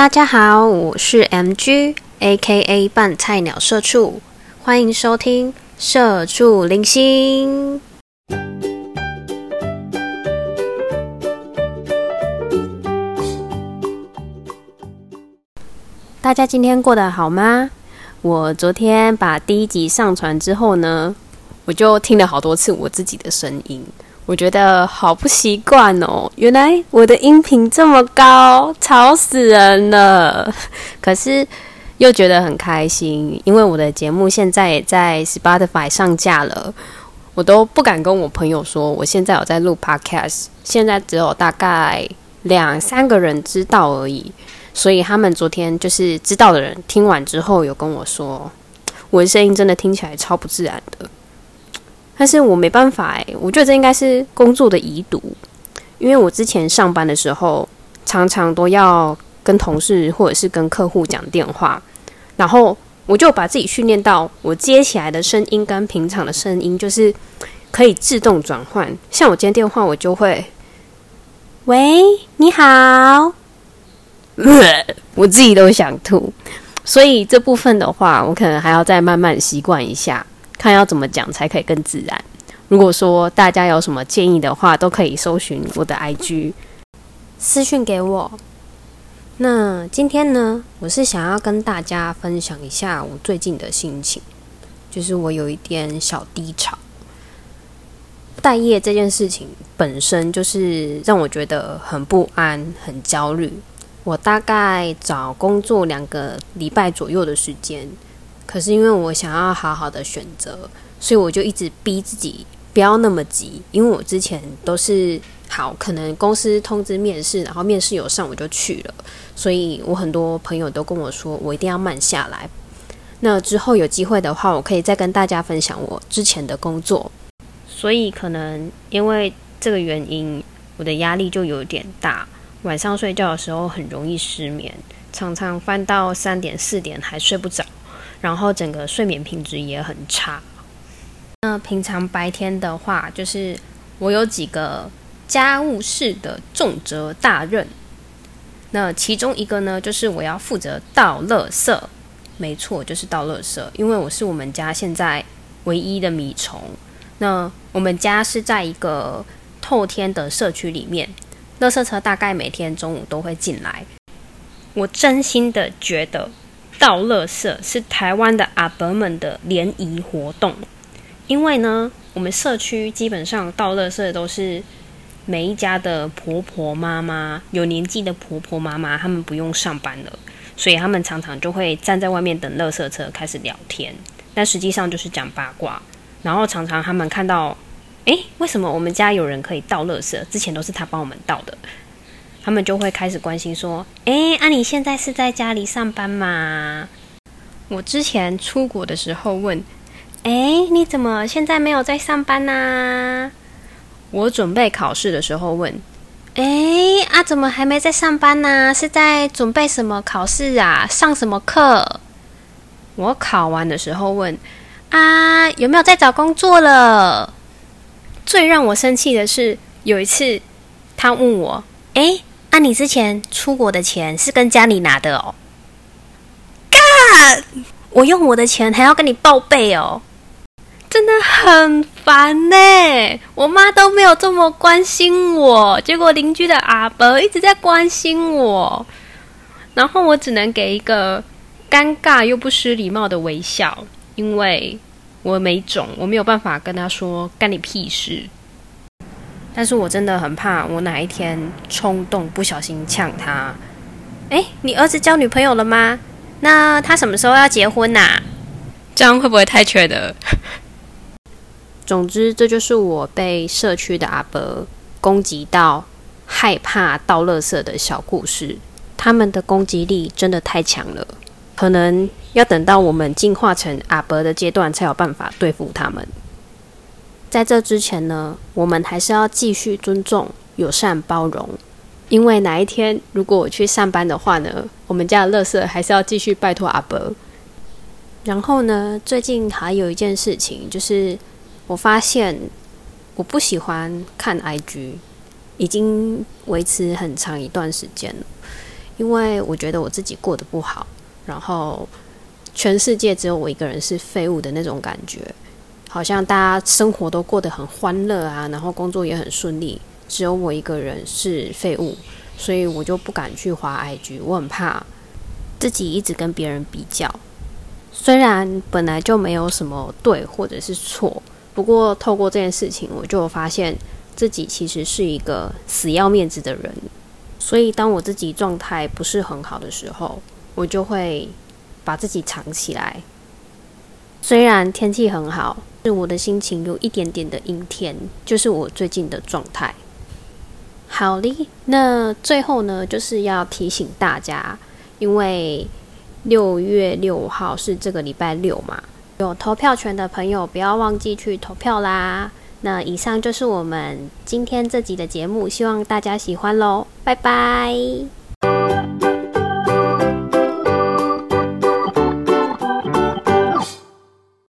大家好，我是 MG，A.K.A 半菜鸟社畜，欢迎收听社畜零星。大家今天过得好吗？我昨天把第一集上传之后呢，我就听了好多次我自己的声音。我觉得好不习惯哦，原来我的音频这么高，吵死人了。可是又觉得很开心，因为我的节目现在也在 Spotify 上架了。我都不敢跟我朋友说，我现在有在录 Podcast，现在只有大概两三个人知道而已。所以他们昨天就是知道的人听完之后，有跟我说，我的声音真的听起来超不自然的。但是我没办法哎，我觉得这应该是工作的遗毒，因为我之前上班的时候，常常都要跟同事或者是跟客户讲电话，然后我就把自己训练到我接起来的声音跟平常的声音就是可以自动转换。像我接电话，我就会，喂，你好，我自己都想吐，所以这部分的话，我可能还要再慢慢习惯一下。看要怎么讲才可以更自然。如果说大家有什么建议的话，都可以搜寻我的 IG 私讯给我。那今天呢，我是想要跟大家分享一下我最近的心情，就是我有一点小低潮。待业这件事情本身就是让我觉得很不安、很焦虑。我大概找工作两个礼拜左右的时间。可是因为我想要好好的选择，所以我就一直逼自己不要那么急。因为我之前都是好，可能公司通知面试，然后面试有上我就去了。所以我很多朋友都跟我说，我一定要慢下来。那之后有机会的话，我可以再跟大家分享我之前的工作。所以可能因为这个原因，我的压力就有点大。晚上睡觉的时候很容易失眠，常常翻到三点四点还睡不着。然后整个睡眠品质也很差。那平常白天的话，就是我有几个家务事的重责大任。那其中一个呢，就是我要负责倒垃圾。没错，就是倒垃圾。因为我是我们家现在唯一的米虫。那我们家是在一个透天的社区里面，垃圾车大概每天中午都会进来。我真心的觉得。倒垃圾是台湾的阿伯们的联谊活动，因为呢，我们社区基本上倒垃圾都是每一家的婆婆妈妈，有年纪的婆婆妈妈，他们不用上班了，所以他们常常就会站在外面等垃圾车开始聊天，但实际上就是讲八卦。然后常常他们看到，诶，为什么我们家有人可以倒垃圾？之前都是他帮我们倒的。他们就会开始关心说：“哎，啊，你现在是在家里上班吗？”我之前出国的时候问：“哎，你怎么现在没有在上班呢？”我准备考试的时候问：“哎，啊，怎么还没在上班呢？是在准备什么考试啊？上什么课？”我考完的时候问：“啊，有没有在找工作了？”最让我生气的是有一次，他问我：“哎。”那你之前出国的钱是跟家里拿的哦，干我用我的钱还要跟你报备哦，真的很烦呢。我妈都没有这么关心我，结果邻居的阿伯一直在关心我，然后我只能给一个尴尬又不失礼貌的微笑，因为我没种，我没有办法跟他说干你屁事。但是我真的很怕，我哪一天冲动不小心呛他。哎，你儿子交女朋友了吗？那他什么时候要结婚呐？这样会不会太缺德？总之，这就是我被社区的阿伯攻击到害怕倒垃圾的小故事。他们的攻击力真的太强了，可能要等到我们进化成阿伯的阶段，才有办法对付他们。在这之前呢，我们还是要继续尊重、友善、包容，因为哪一天如果我去上班的话呢，我们家的垃圾还是要继续拜托阿伯。然后呢，最近还有一件事情，就是我发现我不喜欢看 IG，已经维持很长一段时间了，因为我觉得我自己过得不好，然后全世界只有我一个人是废物的那种感觉，好像大家生活都过得很欢乐啊，然后工作也很顺利，只有我一个人是废物，所以我就不敢去滑 IG，我很怕自己一直跟别人比较。虽然本来就没有什么对或者是错，不过透过这件事情，我就发现自己其实是一个死要面子的人。所以，当我自己状态不是很好的时候，我就会把自己藏起来。虽然天气很好，是我的心情有一点点的阴天，就是我最近的状态。好哩，那最后呢，就是要提醒大家，因为六月六号是这个礼拜六嘛，有投票权的朋友不要忘记去投票啦。那以上就是我们今天这集的节目，希望大家喜欢喽，拜拜。